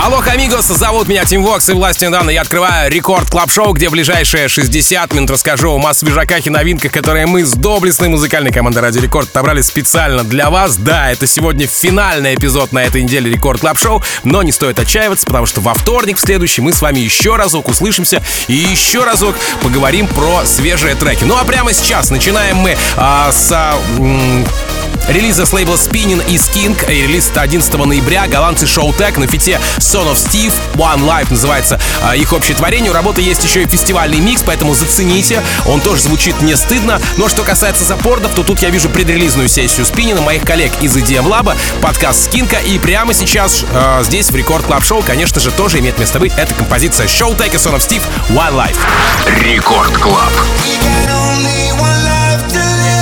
Алло, амигос, зовут меня Тим Вокс и властью недавно я открываю Record Club Show где в ближайшие 60 минут расскажу о свежаках и новинках, которые мы с доблестной музыкальной командой Радио Рекорд отобрали специально для вас. Да, это сегодня финальный эпизод на этой неделе Record Club Show но не стоит отчаиваться, потому что во вторник в следующий мы с вами еще разок услышимся и еще разок поговорим про свежие треки. Ну а прямо сейчас начинаем мы а, с... А, Релиза с лейбла Spinnin' и Skink. И релиз 11 ноября. Голландцы Showtek на feat е Sonofsteve. One Life называется э, их общее творение. У работы есть еще и фестивальный микс, поэтому зацените. Он тоже звучит не стыдно. Но что касается support ов, то тут я вижу предрелизную сессию Spinnin' а моих коллег из EDM Lab, подкаст Скинка. И прямо сейчас э, здесь в Record Club Show, конечно же, тоже имеет место быть. Это композиция Showtek и Sonofsteve One Life. Рекорд Клаб. очереди в рекорд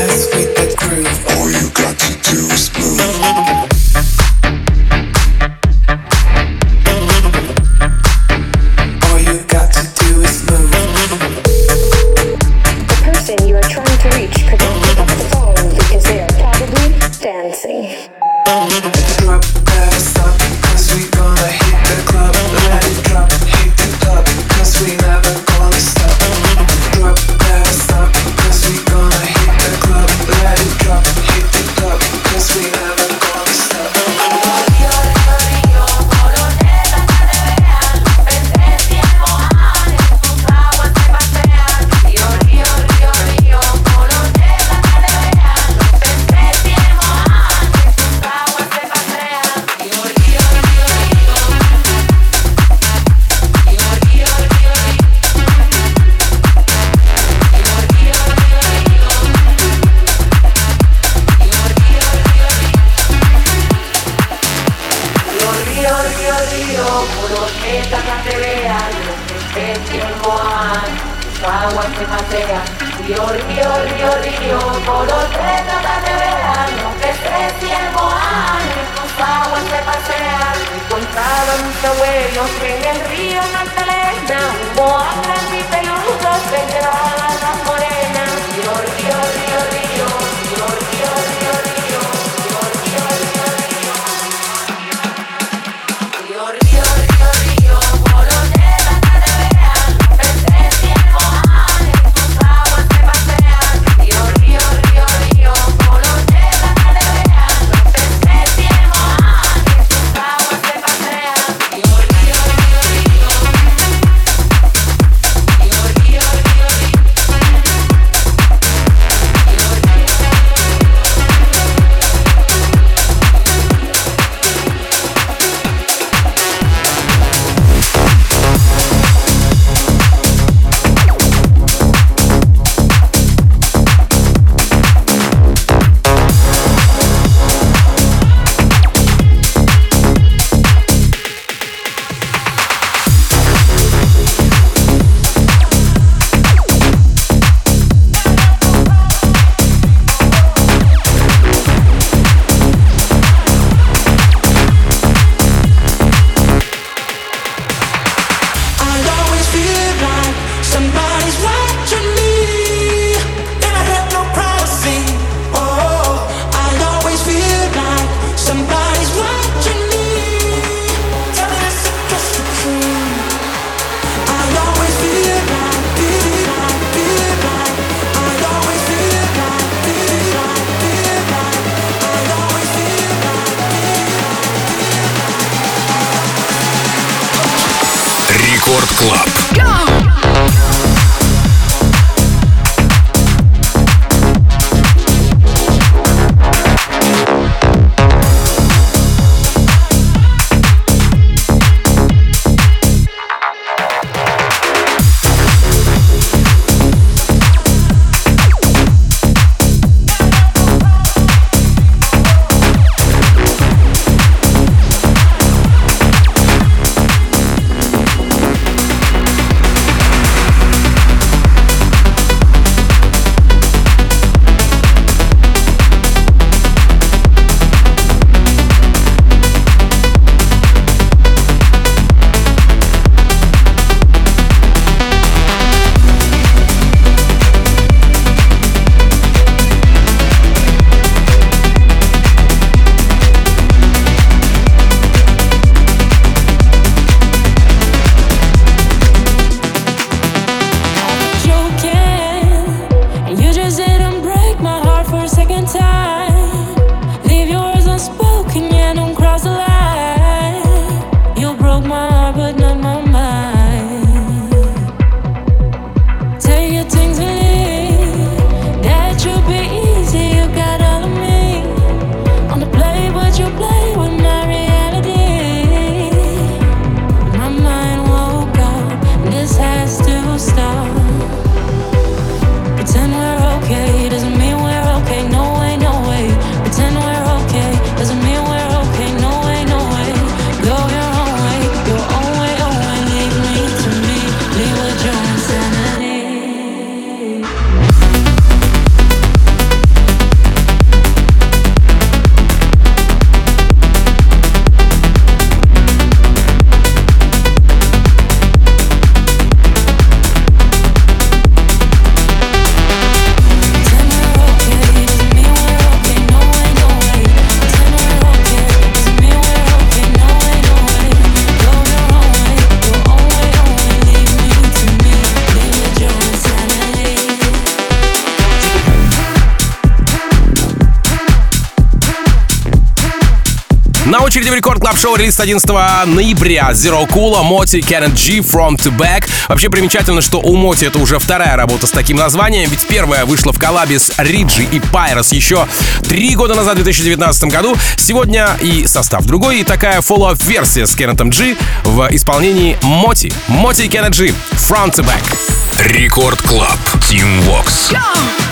with groove. All you got to do is move. abuelos en el río Magdalena, Club Show релиз 11 ноября. Zero Cool, MOTi, Kenneth G, Front to Back. Вообще примечательно, что у MOTi это уже вторая работа с таким названием, ведь первая вышла в коллабе с Риджи и Пайрос еще три года назад, в 2019 году. Сегодня и состав другой, и такая follow-up версия с Кеннетом G в исполнении MOTi. MOTi и Кеннет G, Front to Back. Record Club. Tim Vox. Питера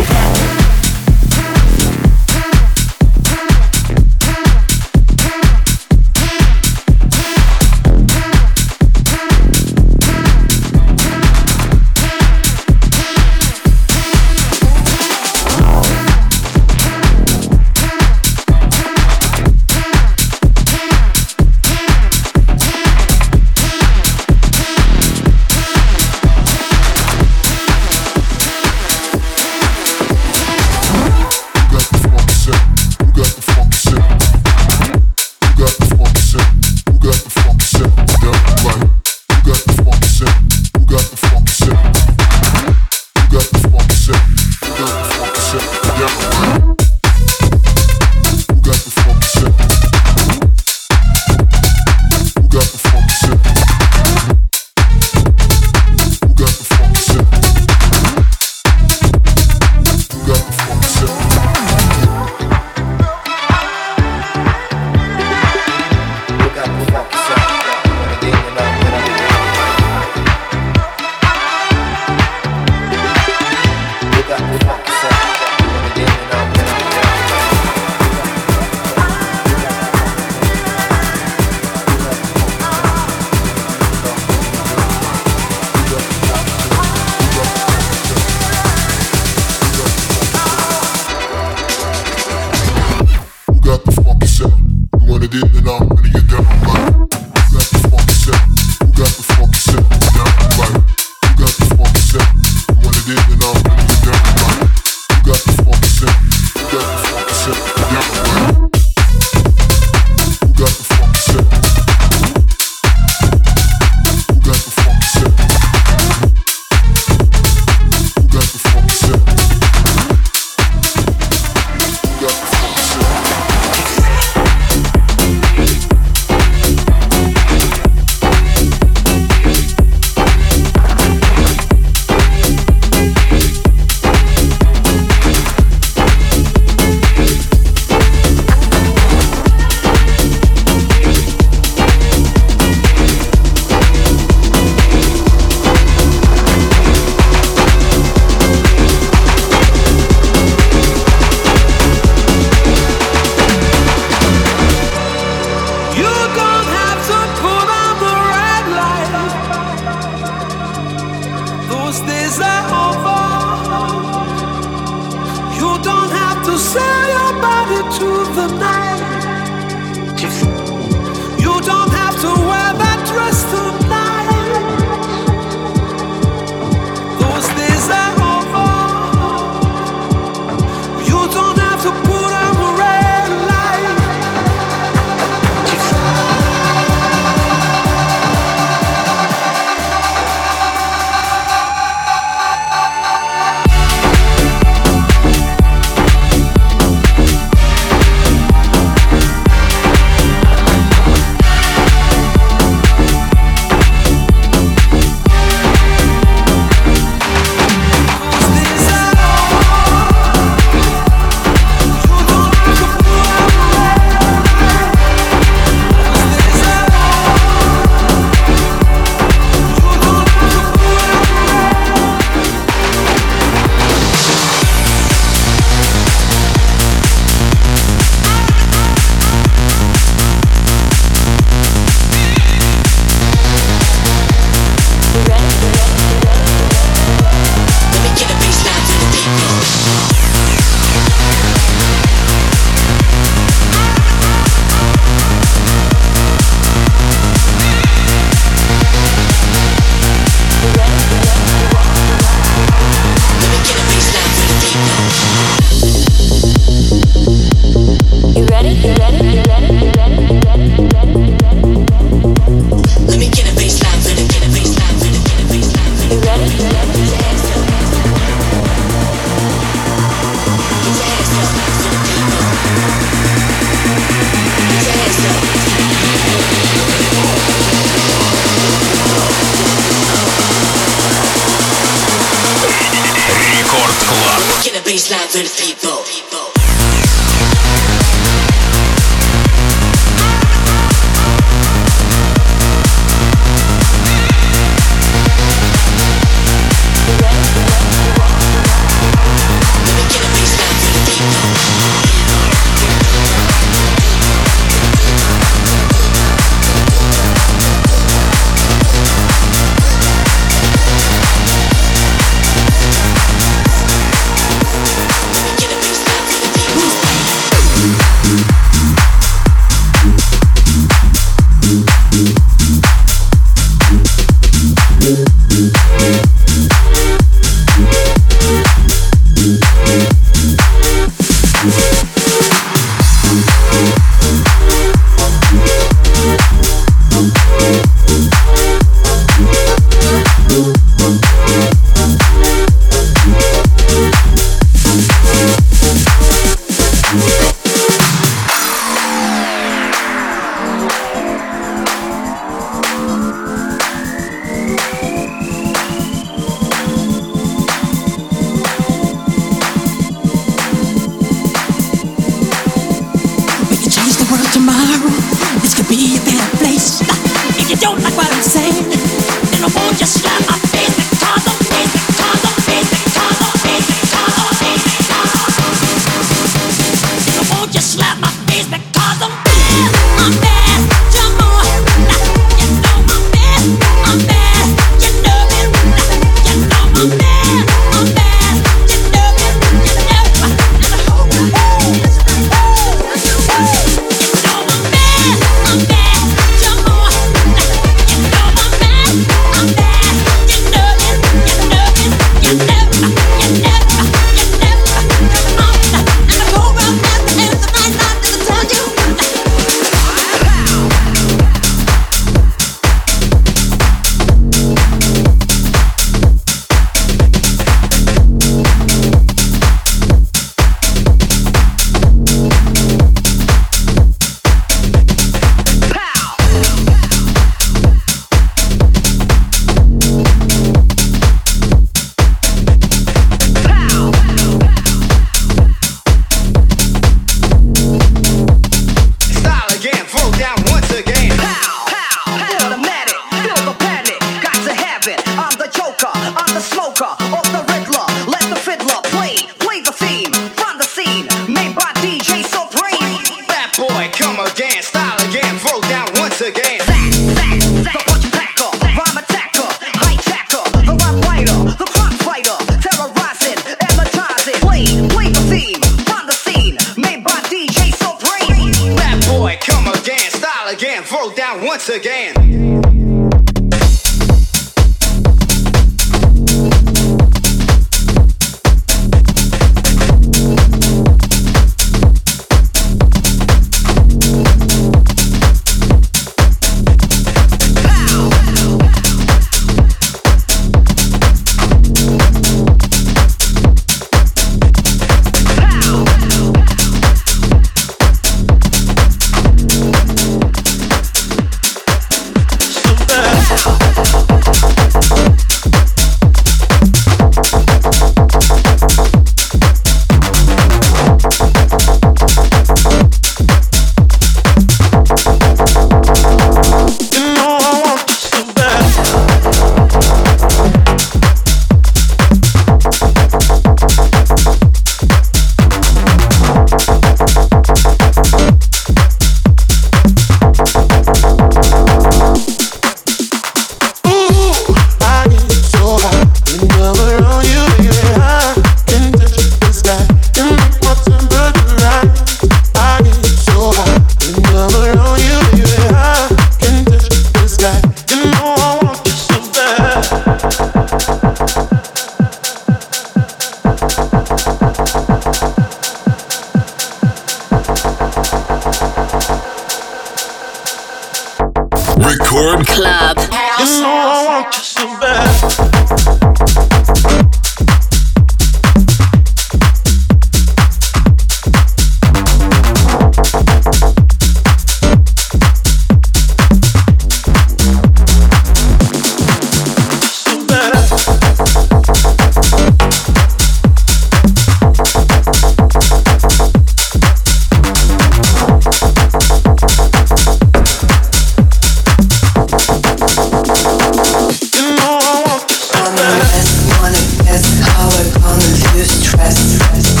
just wanna guess how I'm gonna lose stress.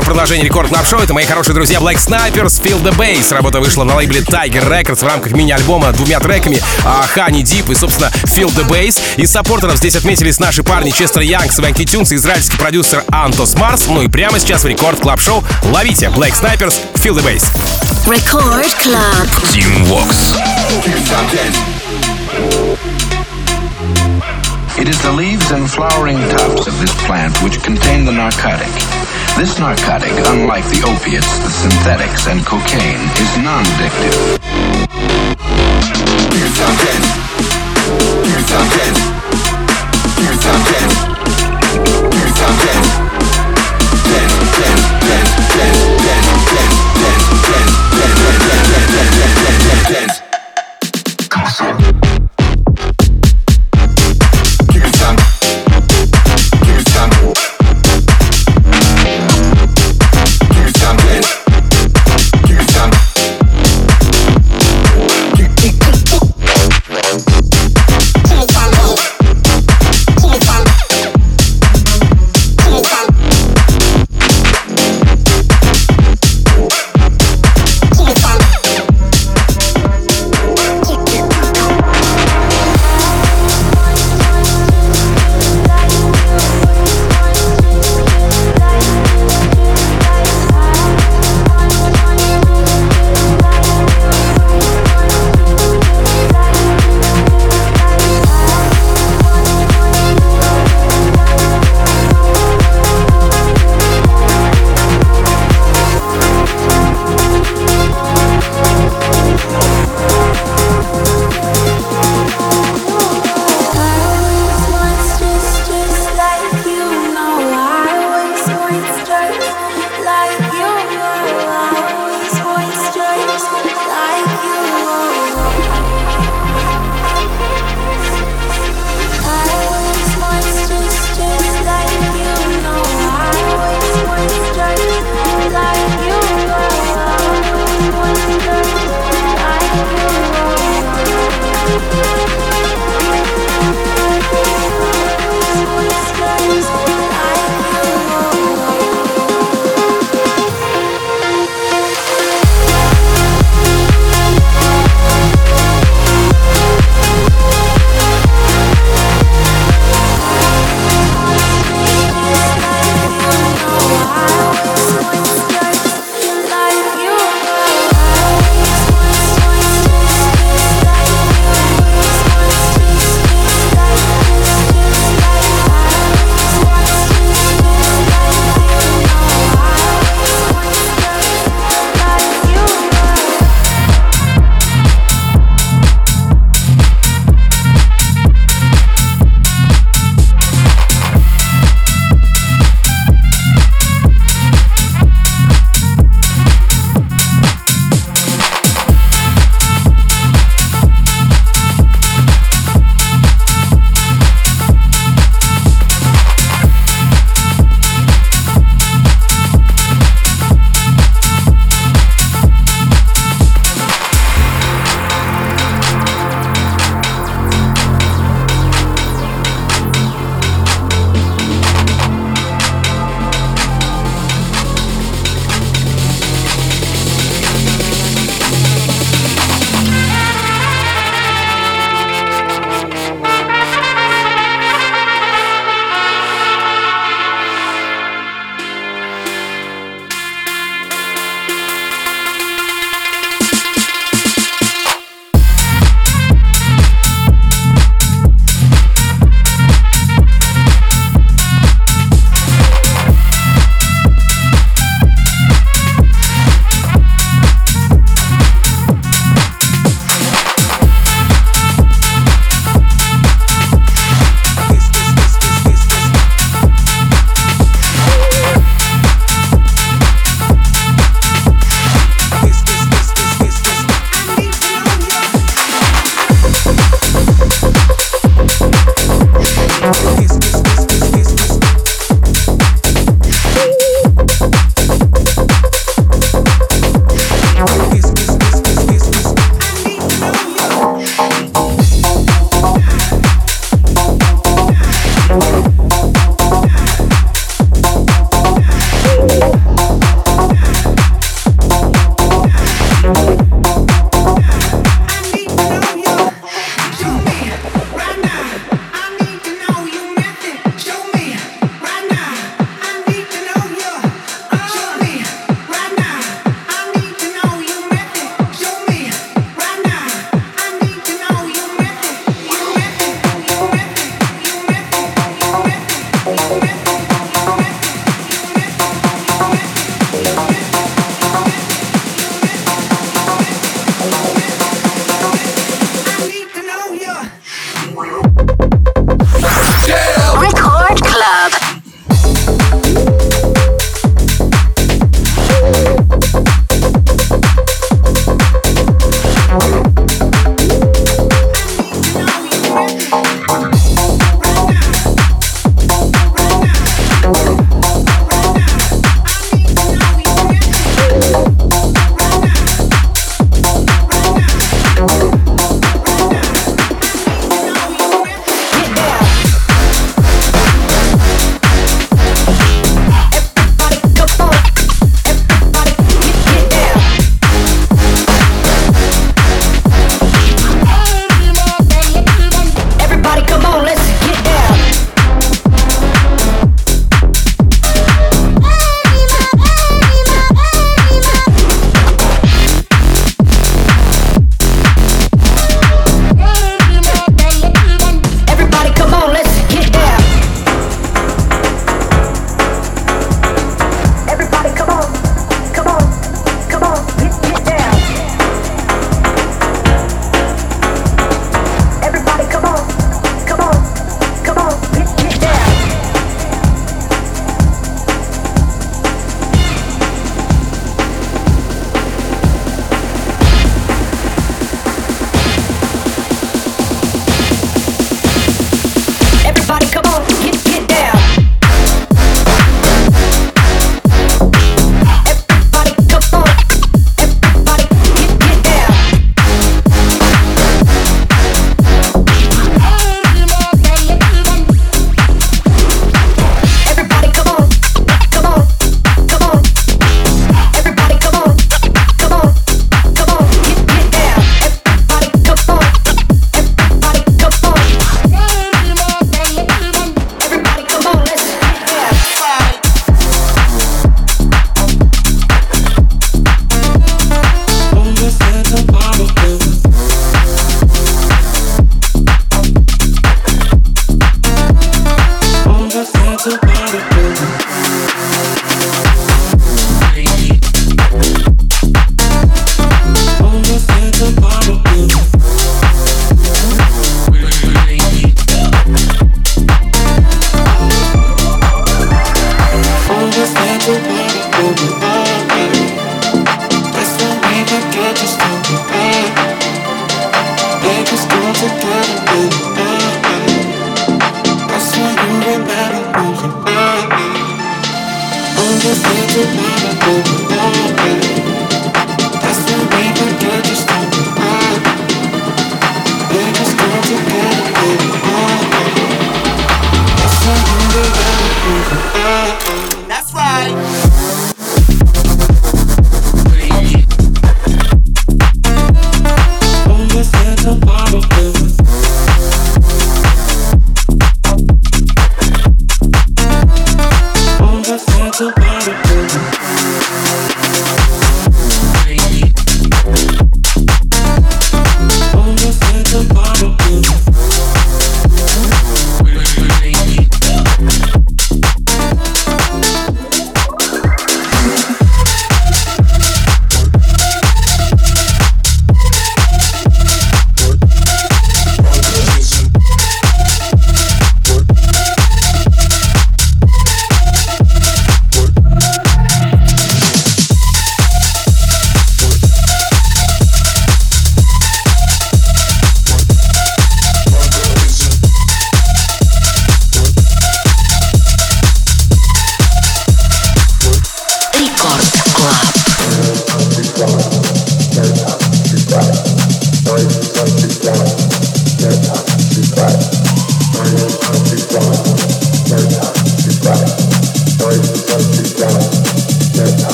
В продолжении рекорд клаб шоу Это мои хорошие друзья Black Snipers, Feel the Bass. Работа вышла на лейбле Tiger Records в рамках мини-альбома двумя треками Honey Deep и, собственно, Feel the Bass. Из саппортеров здесь отметились наши парни Честер Янг, Свенки Тюнс и израильский продюсер Антос Марс. Ну и прямо сейчас в рекорд клаб шоу ловите Black Snipers, Feel the Bass. Record Club. Team Vox. It is the leaves and flowering tufts of this plant which contain the narcotic. This narcotic, unlike the opiates, the synthetics, and cocaine, is non-addictive. Here's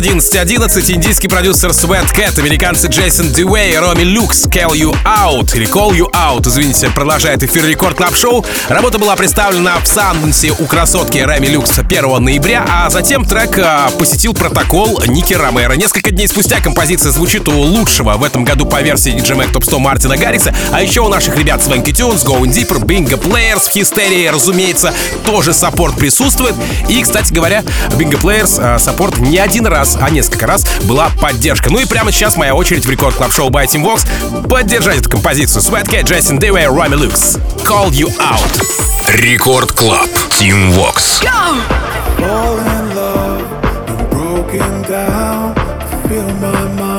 11.11, индийский продюсер Sweat Cat, американцы Джейсон Дюэй, Роми Люкс, Call You Out, или Call You Out, извините, продолжает эфир Рекорд Клаб Шоу. Работа была представлена в Санденсе у красотки Роми Люкс 1 ноября, а затем трек посетил протокол Ники Ромеро. Несколько дней спустя композиция звучит у лучшего в этом году по версии DJ Mag Top 100 Мартина Гаррикса, а еще у наших ребят Swanky Tunes, Going Deeper, Bingo Players в Хистерии, разумеется, тоже support присутствует. И, кстати говоря, Bingo Players support не один раз, а несколько раз была поддержка. Ну и прямо сейчас моя очередь в Record Club Show by Tim Vox поддержать эту композицию. Sweat Cat, Джейсон Дэйвей, Рами Люкс. Call You Out. Record Club. Tim Vox. Fall in love broken down. Fill my mind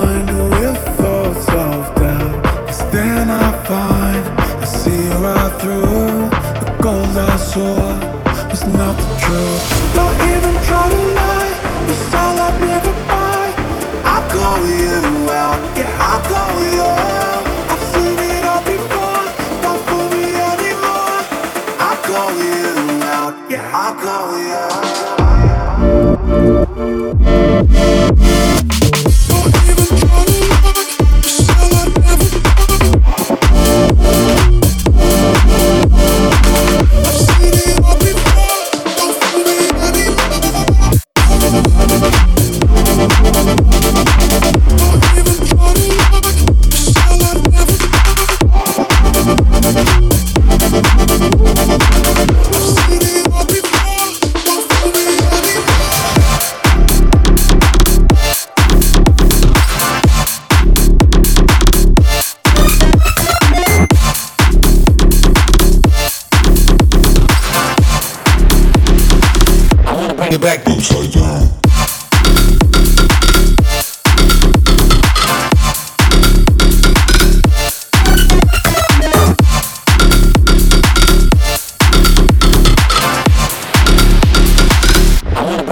back upside down.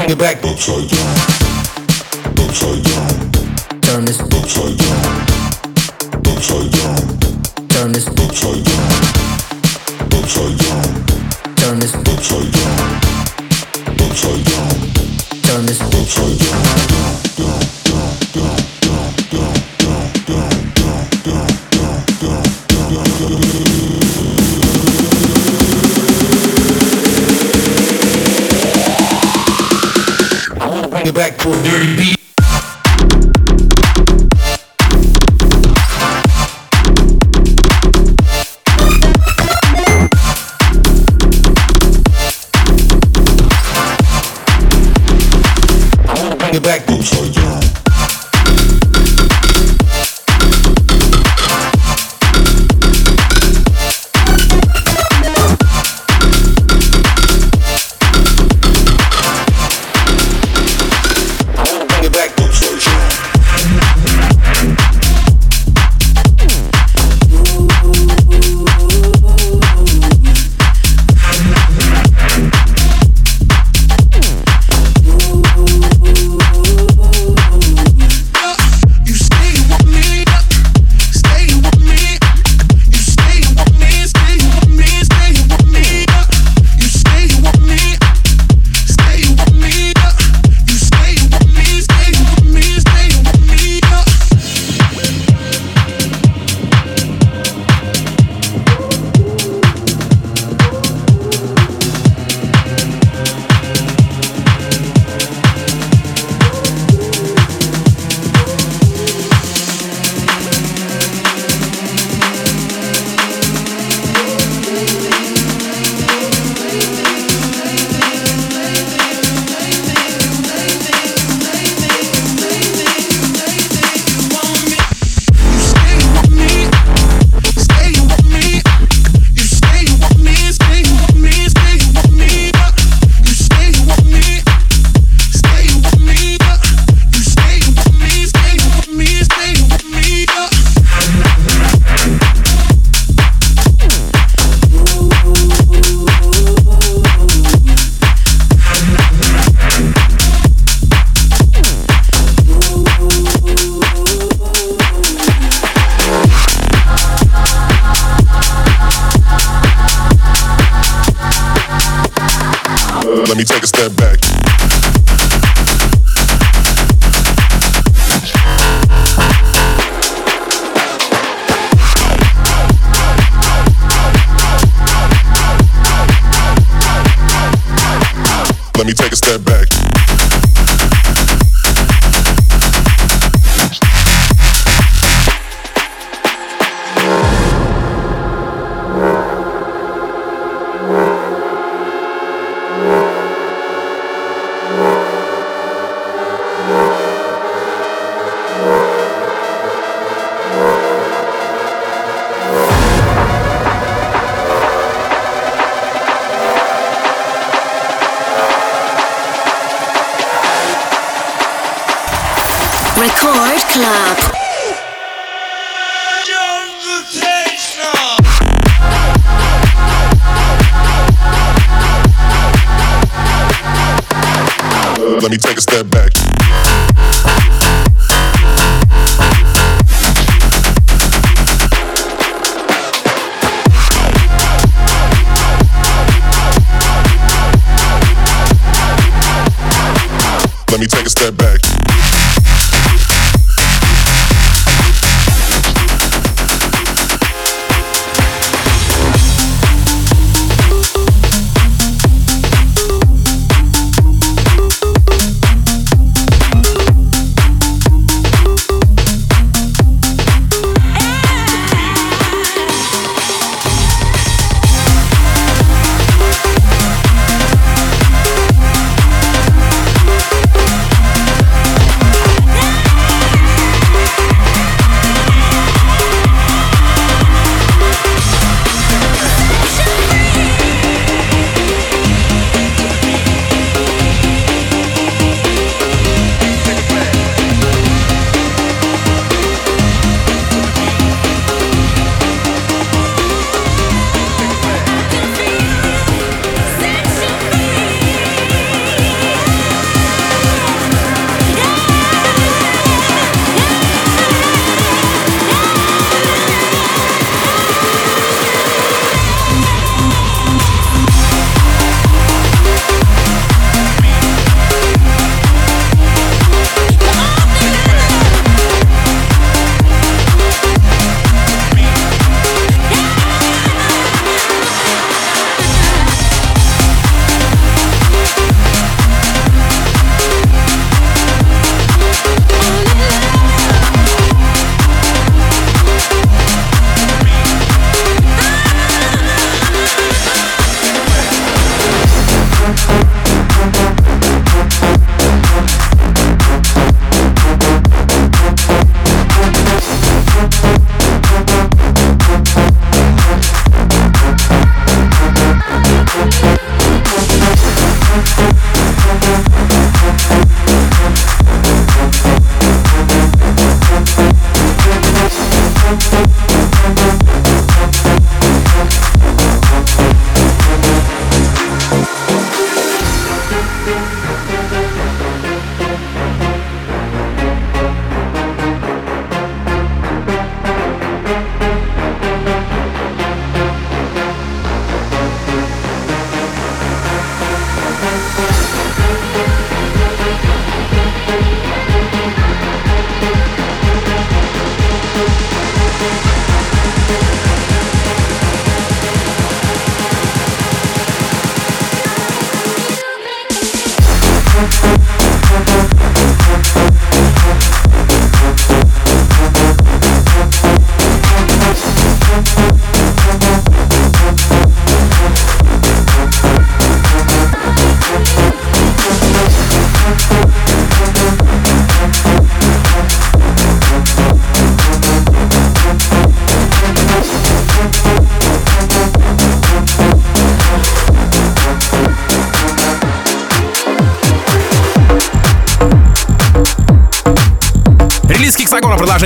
Your back upside down, upside down. Turn this upside down, upside down. Turn this upside down, upside down. you back.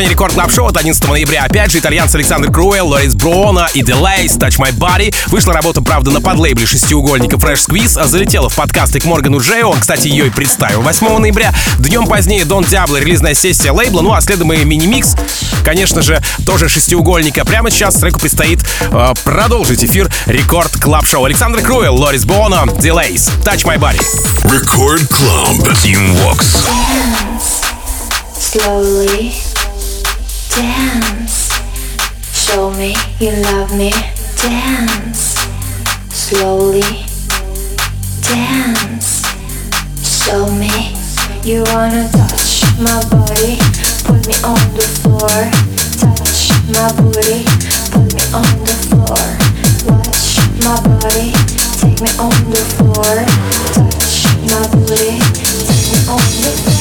Продолжение рекорд клаб шоу от 11 ноября. Опять же, итальянцы Александр Круэлл, Лорис Бруона и Delays, Touch My Body. Вышла работа, правда, на подлейбле шестиугольника Fresh Squeeze, а залетела в подкасты к Моргану Джею. Он, кстати, ее и представил 8 ноября. Днем позднее Дон Диабло, релизная сессия лейбла. Ну а следом и мини-микс, конечно же, тоже шестиугольника. Прямо сейчас треку предстоит э, продолжить эфир рекорд клаб шоу. Александр Круэлл, Лорис Бруона, Delays, Touch My Body. Record Club. Team Vox. Slowly dance. Show me you love me. Dance. Slowly dance. Show me you wanna touch my body. Put me on the floor. Touch my booty. Put me on the floor. Watch my body. Take me on the floor. Touch my booty. Take me on the floor.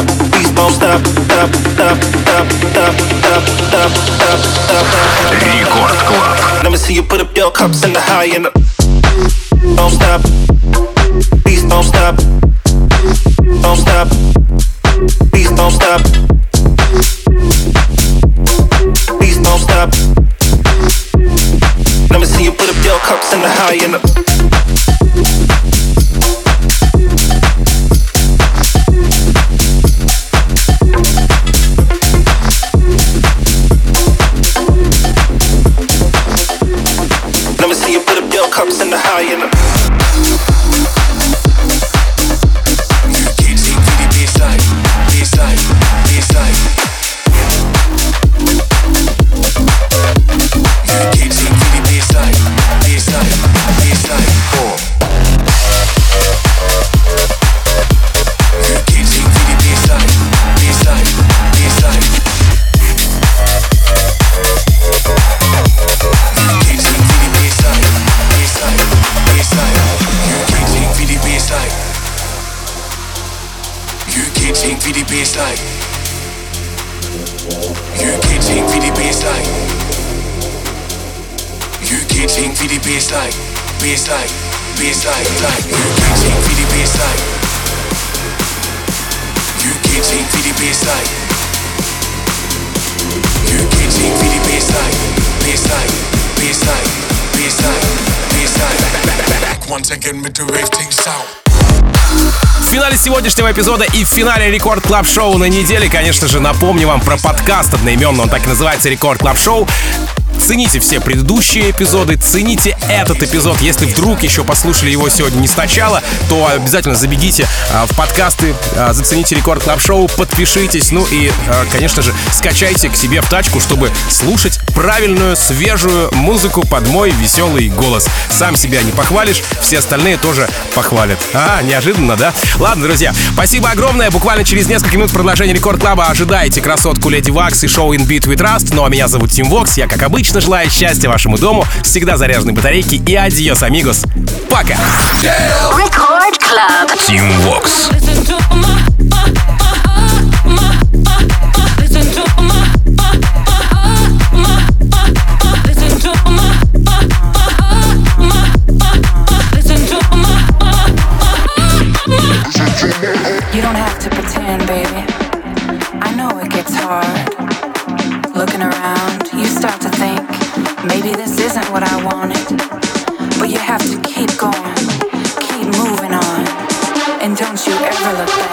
stop. Please don't stop. Stop. Stop. Stop. Stop. Stop. Stop. Stop. Stop. Рекорд Клаб. Let me see you put up your cups in the high and the Don't stop. Please don't stop. Don't stop. Please don't stop. Please don't stop. Let me see you put up your cups in the high and the В финале сегодняшнего эпизода и в финале Record Club Show на неделе, конечно же, напомню вам про подкаст одноименный, он так и называется Record Club Show. Цените все предыдущие эпизоды, цените этот эпизод. Если вдруг еще послушали его сегодня не сначала, то обязательно забегите а, в подкасты, а, зацените Record Club Show, подпишитесь, ну и, а, конечно же, скачайте к себе в тачку, чтобы слушать правильную, свежую музыку под мой веселый голос. Сам себя не похвалишь, все остальные тоже похвалят. А, неожиданно, да? Ладно, друзья, спасибо огромное. Буквально через несколько минут продолжения Record Club а ожидаете красотку Леди Вакс и шоу In Beat We Trust. Ну а меня зовут Тим Вокс, я, как обычно, желаю счастья вашему дому, всегда заряженной батарейки и адьос, амигос. Пока! Team Vox. color.